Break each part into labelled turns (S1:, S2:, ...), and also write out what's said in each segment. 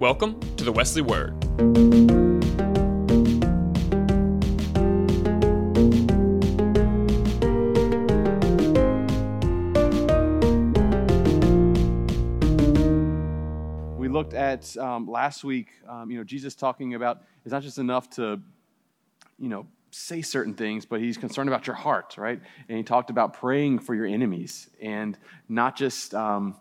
S1: Welcome to the Wesley Word.
S2: We looked at um, last week, um, you know, Jesus talking about it's not just enough to, you know, say certain things, but he's concerned about your heart, right? And he talked about praying for your enemies and not just, um,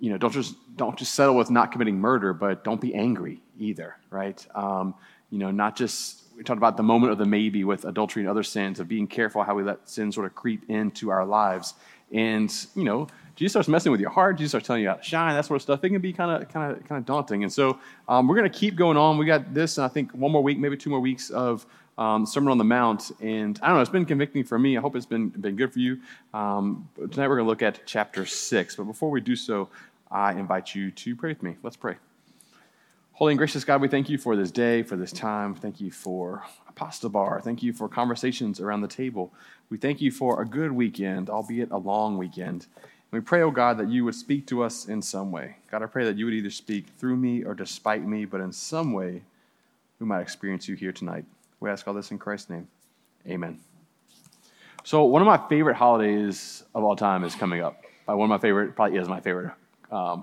S2: you know, don't just don't just settle with not committing murder, but don't be angry either, right? Um, you know, not just we talked about the moment of the maybe with adultery and other sins of being careful how we let sin sort of creep into our lives, and you know. Jesus starts messing with your heart. Jesus starts telling you how to shine, that sort of stuff. It can be kind of, kind of, kind of daunting. And so um, we're going to keep going on. We got this, and I think one more week, maybe two more weeks of um, Sermon on the Mount. And I don't know, it's been convicting for me. I hope it's been, been good for you. Um, tonight we're going to look at chapter six. But before we do so, I invite you to pray with me. Let's pray. Holy and gracious God, we thank you for this day, for this time. Thank you for a pasta bar. Thank you for conversations around the table. We thank you for a good weekend, albeit a long weekend. And We pray, oh God, that you would speak to us in some way. God, I pray that you would either speak through me or despite me, but in some way we might experience you here tonight. We ask all this in Christ's name. Amen. So, one of my favorite holidays of all time is coming up. One of my favorite, probably is my favorite um,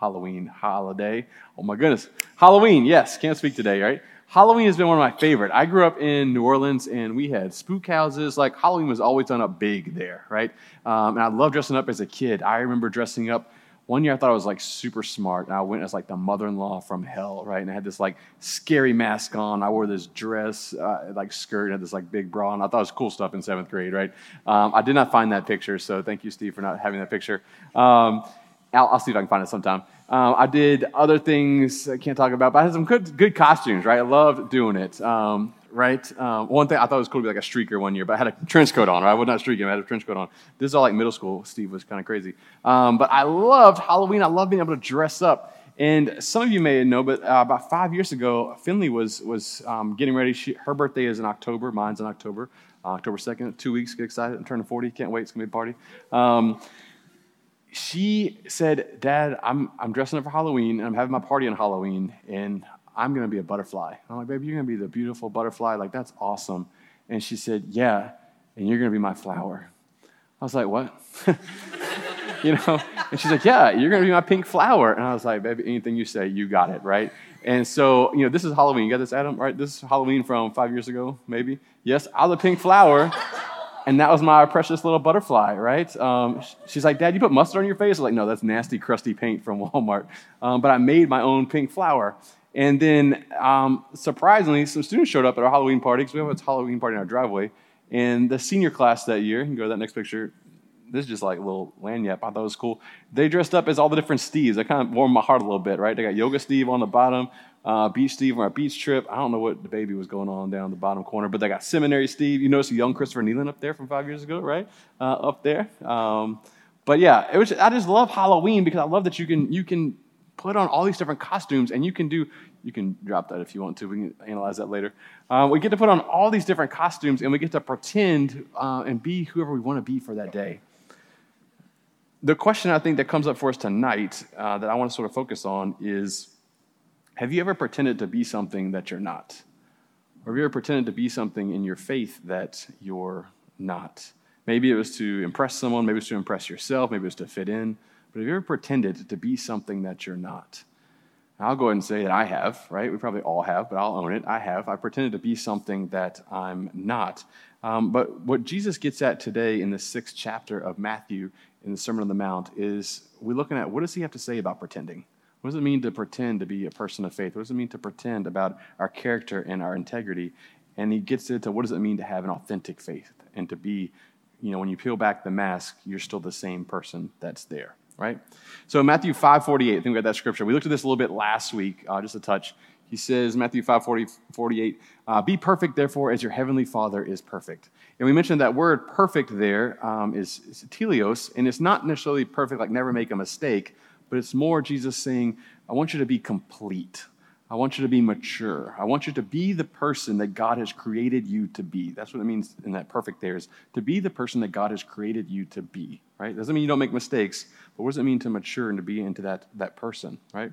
S2: Halloween holiday. Oh my goodness. Halloween, yes, can't speak today, right? Halloween has been one of my favorite. I grew up in New Orleans and we had spook houses. Like Halloween was always done up big there, right? Um, and I loved dressing up as a kid. I remember dressing up. One year I thought I was like super smart. And I went as like the mother-in-law from hell, right? And I had this like scary mask on. I wore this dress, uh, like skirt, and had this like big bra on. I thought it was cool stuff in seventh grade, right? Um, I did not find that picture, so thank you, Steve, for not having that picture. Um, I'll, I'll, see if I can find it sometime. Um, I did other things I can't talk about, but I had some good, good costumes, right? I loved doing it, um, right? Um, one thing I thought was cool to be like a streaker one year, but I had a trench coat on, right? I was not streaking, I had a trench coat on. This is all like middle school. Steve was kind of crazy. Um, but I loved Halloween. I loved being able to dress up. And some of you may know, but uh, about five years ago, Finley was, was um, getting ready. She, her birthday is in October, mine's in October, October 2nd, two weeks. Get excited. I'm turning 40. Can't wait. It's going to be a party um, she said, Dad, I'm, I'm dressing up for Halloween, and I'm having my party on Halloween, and I'm going to be a butterfly. I'm like, baby, you're going to be the beautiful butterfly. Like, that's awesome. And she said, Yeah, and you're going to be my flower. I was like, What? you know? And she's like, Yeah, you're going to be my pink flower. And I was like, Baby, anything you say, you got it, right? And so, you know, this is Halloween. You got this, Adam, right? This is Halloween from five years ago, maybe. Yes, I'm the pink flower and that was my precious little butterfly, right? Um, she's like, Dad, you put mustard on your face? I was like, no, that's nasty, crusty paint from Walmart. Um, but I made my own pink flower. And then, um, surprisingly, some students showed up at our Halloween party because we have a Halloween party in our driveway. And the senior class that year, you can go to that next picture. This is just like a little lanyard. I thought it was cool. They dressed up as all the different Steves. That kind of warmed my heart a little bit, right? They got Yoga Steve on the bottom, uh, Beach Steve on our beach trip. I don't know what the baby was going on down the bottom corner, but they got Seminary Steve. You notice a young Christopher Nealon up there from five years ago, right? Uh, up there. Um, but yeah, was. I just love Halloween because I love that you can you can put on all these different costumes and you can do. You can drop that if you want to. We can analyze that later. Uh, we get to put on all these different costumes and we get to pretend uh, and be whoever we want to be for that day. The question I think that comes up for us tonight uh, that I want to sort of focus on is have you ever pretended to be something that you're not? Or have you ever pretended to be something in your faith that you're not? Maybe it was to impress someone, maybe it was to impress yourself, maybe it was to fit in. But have you ever pretended to be something that you're not? I'll go ahead and say that I have, right? We probably all have, but I'll own it. I have. I pretended to be something that I'm not. Um, but what Jesus gets at today in the sixth chapter of Matthew in the Sermon on the Mount is we're looking at what does he have to say about pretending? What does it mean to pretend to be a person of faith? What does it mean to pretend about our character and our integrity? And he gets into what does it mean to have an authentic faith and to be, you know, when you peel back the mask, you're still the same person that's there, right? So Matthew 5:48, I think we got that scripture. We looked at this a little bit last week, uh, just a touch. He says, Matthew 5 40, 48, uh, be perfect, therefore, as your heavenly Father is perfect. And we mentioned that word perfect there um, is, teleos, and it's not necessarily perfect, like never make a mistake, but it's more Jesus saying, I want you to be complete. I want you to be mature. I want you to be the person that God has created you to be. That's what it means in that perfect there is to be the person that God has created you to be, right? Doesn't mean you don't make mistakes, but what does it mean to mature and to be into that, that person, right?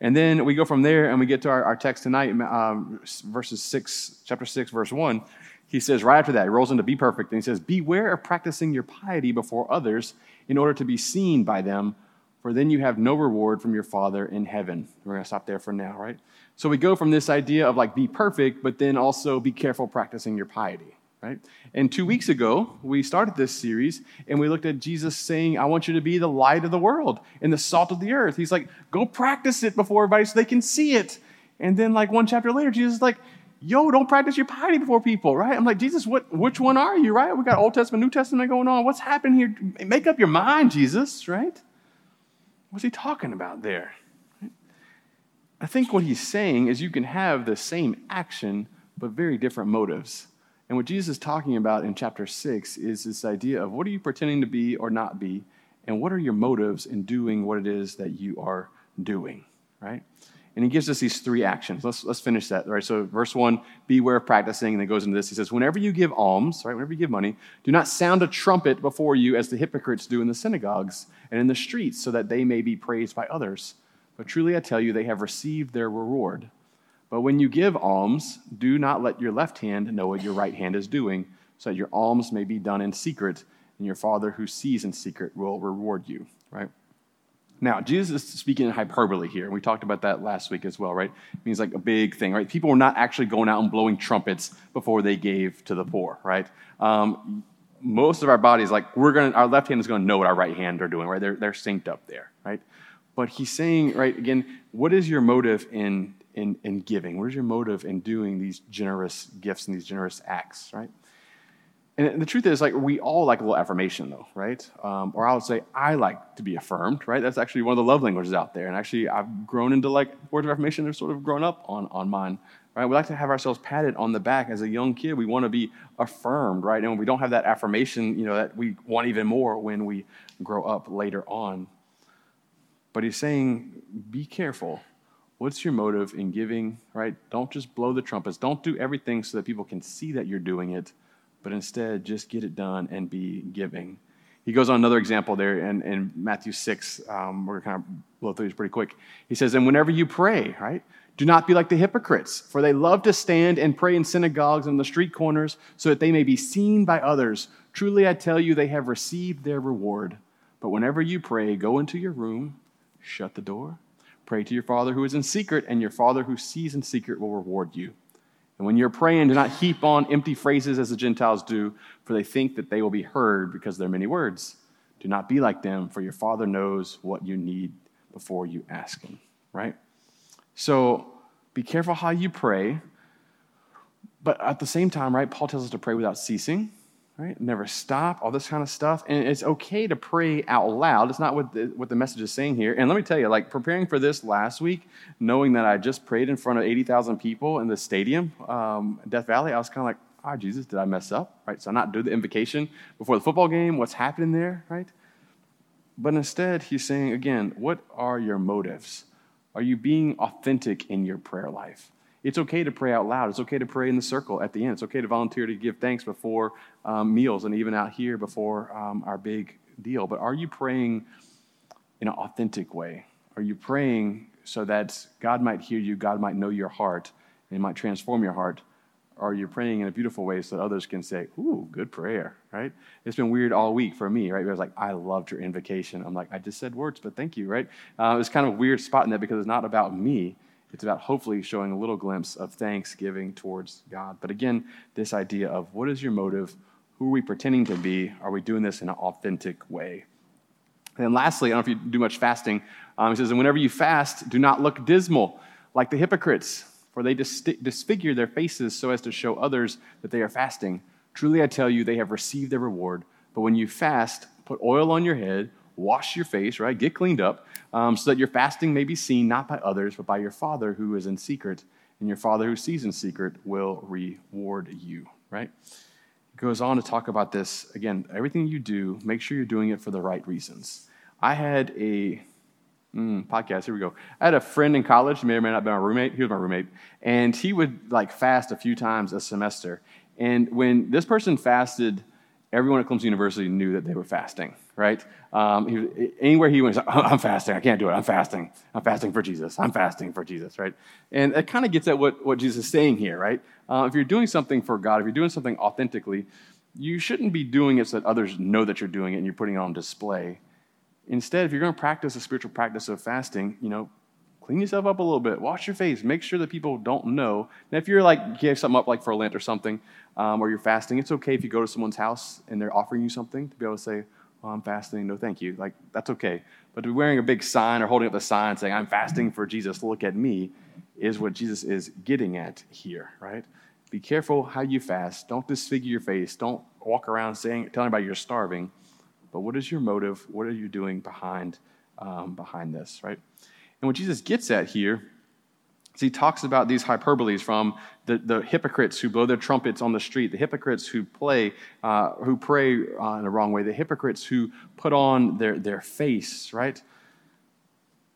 S2: And then we go from there and we get to our, our text tonight, um, verses 6, chapter 6, verse 1. He says, right after that, he rolls into be perfect, and he says, Beware of practicing your piety before others in order to be seen by them, for then you have no reward from your Father in heaven. We're going to stop there for now, right? So we go from this idea of like be perfect, but then also be careful practicing your piety right? And two weeks ago, we started this series and we looked at Jesus saying, I want you to be the light of the world and the salt of the earth. He's like, go practice it before everybody so they can see it. And then, like one chapter later, Jesus is like, yo, don't practice your piety before people, right? I'm like, Jesus, what, which one are you, right? We got Old Testament, New Testament going on. What's happening here? Make up your mind, Jesus, right? What's he talking about there? I think what he's saying is you can have the same action, but very different motives. And what Jesus is talking about in chapter 6 is this idea of what are you pretending to be or not be, and what are your motives in doing what it is that you are doing, right? And he gives us these three actions. Let's, let's finish that, right? So, verse one, beware of practicing. And then goes into this. He says, Whenever you give alms, right, whenever you give money, do not sound a trumpet before you as the hypocrites do in the synagogues and in the streets, so that they may be praised by others. But truly I tell you, they have received their reward. But when you give alms, do not let your left hand know what your right hand is doing, so that your alms may be done in secret, and your Father who sees in secret will reward you, right? Now, Jesus is speaking in hyperbole here. And we talked about that last week as well, right? It means like a big thing, right? People were not actually going out and blowing trumpets before they gave to the poor, right? Um, most of our bodies, like we're gonna, our left hand is gonna know what our right hand are doing, right? They're, they're synced up there, right? But he's saying, right, again, what is your motive in in, in giving? What is your motive in doing these generous gifts and these generous acts, right? And the truth is, like, we all like a little affirmation, though, right? Um, or I would say, I like to be affirmed, right? That's actually one of the love languages out there. And actually, I've grown into like words of affirmation. They're sort of grown up on, on mine, right? We like to have ourselves patted on the back as a young kid. We want to be affirmed, right? And when we don't have that affirmation, you know, that we want even more when we grow up later on. But he's saying, be careful What's your motive in giving, right? Don't just blow the trumpets. Don't do everything so that people can see that you're doing it, but instead just get it done and be giving. He goes on another example there in, in Matthew 6. Um, we're to kind of blow through these pretty quick. He says, And whenever you pray, right, do not be like the hypocrites, for they love to stand and pray in synagogues and the street corners so that they may be seen by others. Truly, I tell you, they have received their reward. But whenever you pray, go into your room, shut the door Pray to your Father who is in secret, and your Father who sees in secret will reward you. And when you're praying, do not heap on empty phrases as the Gentiles do, for they think that they will be heard because there are many words. Do not be like them, for your Father knows what you need before you ask Him, right? So be careful how you pray. But at the same time, right, Paul tells us to pray without ceasing right? Never stop, all this kind of stuff. And it's okay to pray out loud. It's not what the, what the message is saying here. And let me tell you, like preparing for this last week, knowing that I just prayed in front of 80,000 people in the stadium, um, Death Valley, I was kind of like, ah, oh, Jesus, did I mess up? Right? So I not do the invocation before the football game. What's happening there, right? But instead, he's saying, again, what are your motives? Are you being authentic in your prayer life? It's okay to pray out loud. It's okay to pray in the circle at the end. It's okay to volunteer to give thanks before um, meals and even out here before um, our big deal. But are you praying in an authentic way? Are you praying so that God might hear you, God might know your heart, and might transform your heart? Or are you praying in a beautiful way so that others can say, Ooh, good prayer, right? It's been weird all week for me, right? It was like, I loved your invocation. I'm like, I just said words, but thank you, right? Uh, it's kind of a weird spot in that because it's not about me it's about hopefully showing a little glimpse of thanksgiving towards God. But again, this idea of what is your motive? Who are we pretending to be? Are we doing this in an authentic way? And then lastly, I don't know if you do much fasting. Um, he says, and whenever you fast, do not look dismal like the hypocrites, for they disfigure their faces so as to show others that they are fasting. Truly, I tell you, they have received their reward. But when you fast, put oil on your head, wash your face, right? Get cleaned up, um, so that your fasting may be seen not by others, but by your Father who is in secret. And your Father who sees in secret will reward you, right? It goes on to talk about this. Again, everything you do, make sure you're doing it for the right reasons. I had a mm, podcast, here we go. I had a friend in college, may or may not be my roommate. He was my roommate. And he would like fast a few times a semester. And when this person fasted, everyone at Clemson University knew that they were fasting, right? Um, he, anywhere he went, I'm fasting. I can't do it. I'm fasting. I'm fasting for Jesus. I'm fasting for Jesus, right? And it kind of gets at what, what Jesus is saying here, right? Uh, if you're doing something for God, if you're doing something authentically, you shouldn't be doing it so that others know that you're doing it and you're putting it on display. Instead, if you're going to practice a spiritual practice of fasting, you know, clean yourself up a little bit, wash your face, make sure that people don't know. Now, if you're like, give something up like for Lent or something, um, or you're fasting, it's okay if you go to someone's house and they're offering you something to be able to say, well, I'm fasting, no thank you. Like, that's okay. But to be wearing a big sign or holding up the sign saying, I'm fasting for Jesus, look at me, is what Jesus is getting at here, right? Be careful how you fast. Don't disfigure your face. Don't walk around saying, telling everybody you're starving. But what is your motive? What are you doing behind, um, behind this, right? And what Jesus gets at here is he talks about these hyperboles from the, the hypocrites who blow their trumpets on the street, the hypocrites who play, uh, who pray uh, in the wrong way, the hypocrites who put on their, their face, right?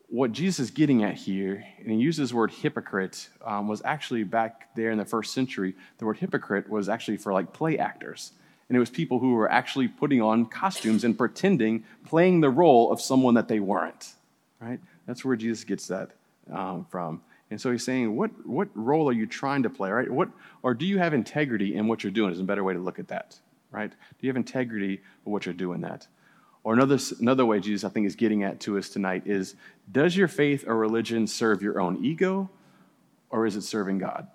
S2: What Jesus is getting at here, and he uses the word hypocrite, um, was actually back there in the first century, the word hypocrite was actually for like play actors. And it was people who were actually putting on costumes and pretending, playing the role of someone that they weren't, right? That's where Jesus gets that um, from. And so he's saying, what, what role are you trying to play, right? What, or do you have integrity in what you're doing is a better way to look at that, right? Do you have integrity in what you're doing that? Or another, another way Jesus, I think, is getting at to us tonight is, does your faith or religion serve your own ego, or is it serving God?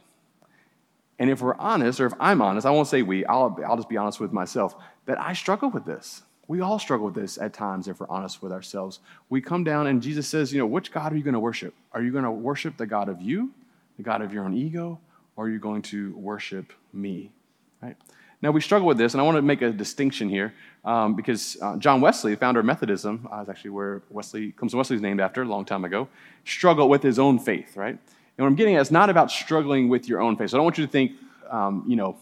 S2: And if we're honest, or if I'm honest, I won't say we, I'll, I'll just be honest with myself, that I struggle with this. We all struggle with this at times if we're honest with ourselves. We come down and Jesus says, you know, which God are you going to worship? Are you going to worship the God of you, the God of your own ego, or are you going to worship me? Right? Now, we struggle with this, and I want to make a distinction here um, because uh, John Wesley, the founder of Methodism, uh, is actually where Wesley, Clemson Wesley is named after a long time ago, struggled with his own faith, right? And what I'm getting at is not about struggling with your own faith. So I don't want you to think, um, you know,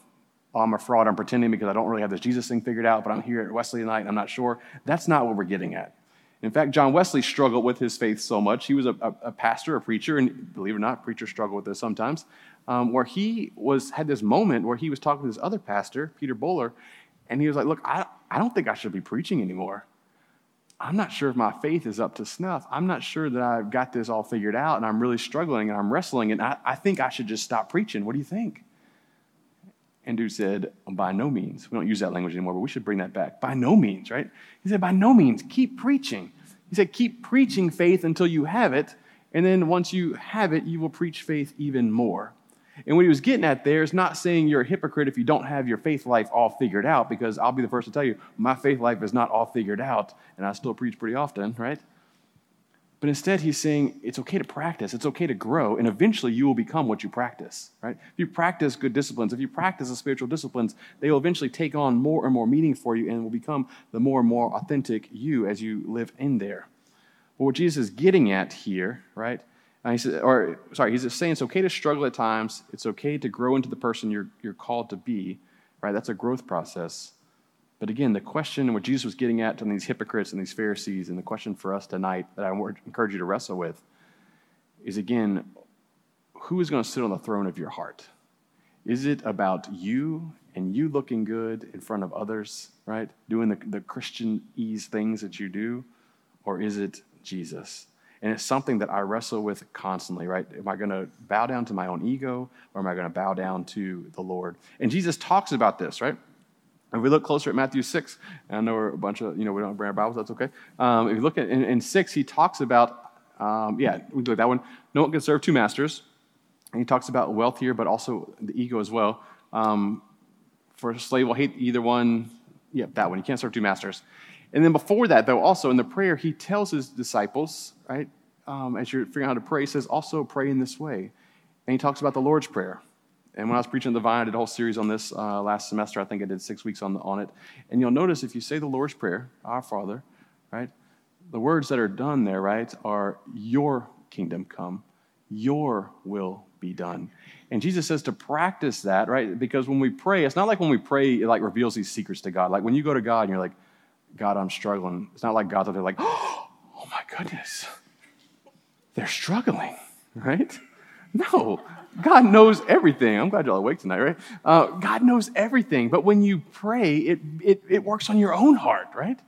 S2: I'm a fraud, I'm pretending because I don't really have this Jesus thing figured out, but I'm here at Wesley tonight and I'm not sure. That's not what we're getting at. In fact, John Wesley struggled with his faith so much. He was a, a, a pastor, a preacher, and believe it or not, preachers struggle with this sometimes, um, where he was had this moment where he was talking to this other pastor, Peter Böhler, and he was like, Look, I, I don't think I should be preaching anymore. I'm not sure if my faith is up to snuff. I'm not sure that I've got this all figured out, and I'm really struggling and I'm wrestling, and I, I think I should just stop preaching. What do you think? And said, By no means. We don't use that language anymore, but we should bring that back. By no means, right? He said, By no means. Keep preaching. He said, Keep preaching faith until you have it. And then once you have it, you will preach faith even more. And what he was getting at there is not saying you're a hypocrite if you don't have your faith life all figured out, because I'll be the first to tell you, my faith life is not all figured out, and I still preach pretty often, right? But instead, he's saying it's okay to practice, it's okay to grow, and eventually you will become what you practice, right? If you practice good disciplines, if you practice the spiritual disciplines, they will eventually take on more and more meaning for you and will become the more and more authentic you as you live in there. But what Jesus is getting at here, right? Uh, he said, or sorry, he's saying it's okay to struggle at times. It's okay to grow into the person you're, you're called to be, right? That's a growth process. But again, the question what Jesus was getting at to these hypocrites and these Pharisees, and the question for us tonight that I encourage you to wrestle with is again, who is going to sit on the throne of your heart? Is it about you and you looking good in front of others, right? Doing the, the Christian ease things that you do? Or is it Jesus? And it's something that I wrestle with constantly, right? Am I going to bow down to my own ego or am I going to bow down to the Lord? And Jesus talks about this, right? If we look closer at Matthew 6, and I know we're a bunch of, you know, we don't bring our Bibles, that's okay. Um, if you look at in, in 6, he talks about, um, yeah, we look at that one. No one can serve two masters. And he talks about wealth here, but also the ego as well. Um, for a slave will hate either one. Yeah, that one. You can't serve two masters. And then before that, though, also in the prayer, he tells his disciples, right, um, as you're figuring out how to pray, he says, also pray in this way. And he talks about the Lord's Prayer. And when I was preaching the Vine, I did a whole series on this uh, last semester. I think I did six weeks on, the, on it. And you'll notice if you say the Lord's Prayer, Our Father, right, the words that are done there, right, are Your kingdom come, Your will be done. And Jesus says to practice that, right? Because when we pray, it's not like when we pray, it like reveals these secrets to God. Like when you go to God and you're like, God, I'm struggling. It's not like God's out there like, oh my goodness, they're struggling, right? No, God knows everything. I'm glad y'all awake tonight, right? Uh, God knows everything. But when you pray, it, it, it works on your own heart, right?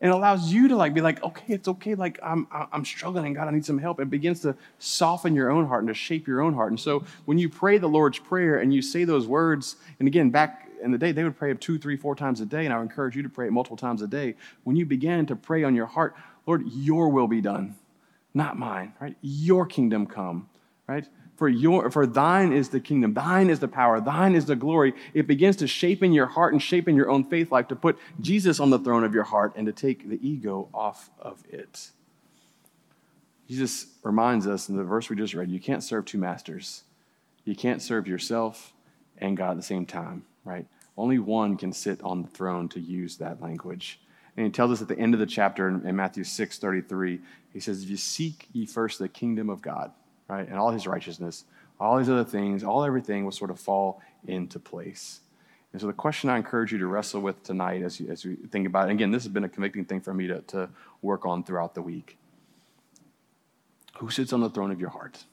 S2: And it allows you to like be like, okay, it's okay. Like I'm, I'm struggling. and God, I need some help. It begins to soften your own heart and to shape your own heart. And so when you pray the Lord's Prayer and you say those words, and again, back in the day, they would pray two, three, four times a day. And I would encourage you to pray it multiple times a day. When you begin to pray on your heart, Lord, your will be done, not mine, right? Your kingdom come, right? For, your, for thine is the kingdom, thine is the power, thine is the glory. It begins to shape in your heart and shape in your own faith life to put Jesus on the throne of your heart and to take the ego off of it. Jesus reminds us in the verse we just read you can't serve two masters. You can't serve yourself and God at the same time, right? Only one can sit on the throne to use that language. And he tells us at the end of the chapter in, Matthew 6 33, he says, If you seek ye first the kingdom of God, right? And all his righteousness, all these other things, all everything will sort of fall into place. And so the question I encourage you to wrestle with tonight as you, as you think about it, again, this has been a convicting thing for me to, to work on throughout the week. Who sits on the throne of your heart?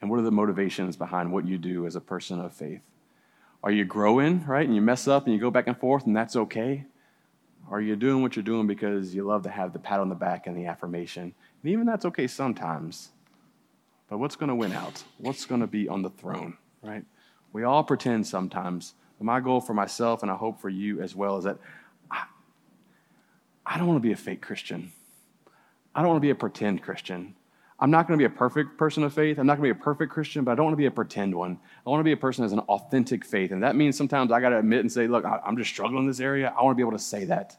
S2: And what are the motivations behind what you do as a person of faith? Are you growing, right? And you mess up and you go back and forth, and that's okay? Are you doing what you're doing because you love to have the pat on the back and the affirmation? And even that's okay sometimes. But what's going to win out? What's going to be on the throne, right? We all pretend sometimes. My goal for myself, and I hope for you as well, is that I, I don't want to be a fake Christian. I don't want to be a pretend Christian. I'm not going to be a perfect person of faith. I'm not going to be a perfect Christian, but I don't want to be a pretend one. I want to be a person has an authentic faith. And that means sometimes I got to admit and say, look, I'm just struggling in this area. I want to be able to say that.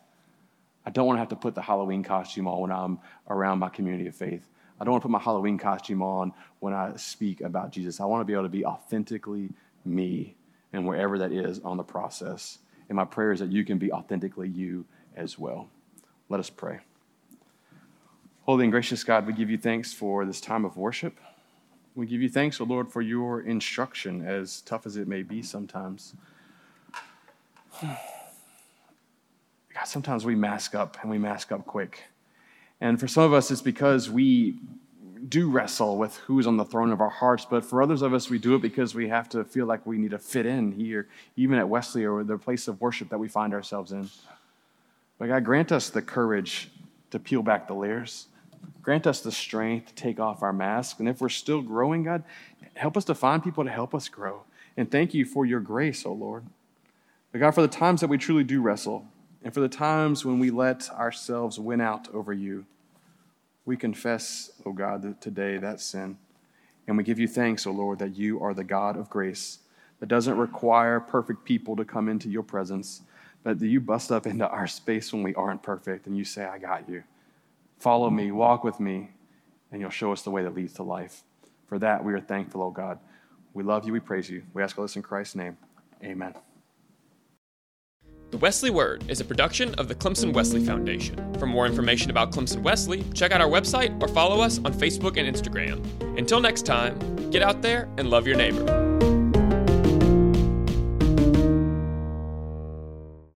S2: I don't want to have to put the Halloween costume on when I'm around my community of faith. I don't want to put my Halloween costume on when I speak about Jesus. I want to be able to be authentically me and wherever that is on the process. And my prayer is that you can be authentically you as well. Let us pray. Holy and gracious God, we give you thanks for this time of worship. We give you thanks, O oh Lord, for your instruction, as tough as it may be sometimes. God, sometimes we mask up and we mask up quick. And for some of us, it's because we do wrestle with who's on the throne of our hearts. But for others of us, we do it because we have to feel like we need to fit in here, even at Wesley or the place of worship that we find ourselves in. But God, grant us the courage to peel back the layers. Grant us the strength to take off our mask. And if we're still growing, God, help us to find people to help us grow. And thank you for your grace, O oh Lord. But God, for the times that we truly do wrestle, and for the times when we let ourselves win out over you, we confess, O oh God, today that sin. And we give you thanks, O oh Lord, that you are the God of grace that doesn't require perfect people to come into your presence, but that you bust up into our space when we aren't perfect and you say, I got you. Follow me, walk with me, and you'll show us the way that leads to life. For that, we are thankful, O oh God. We love you, we praise you. We ask all this in Christ's name. Amen.
S1: The Wesley Word is a production of the Clemson Wesley Foundation. For more information about Clemson Wesley, check out our website or follow us on Facebook and Instagram. Until next time, get out there and love your neighbor.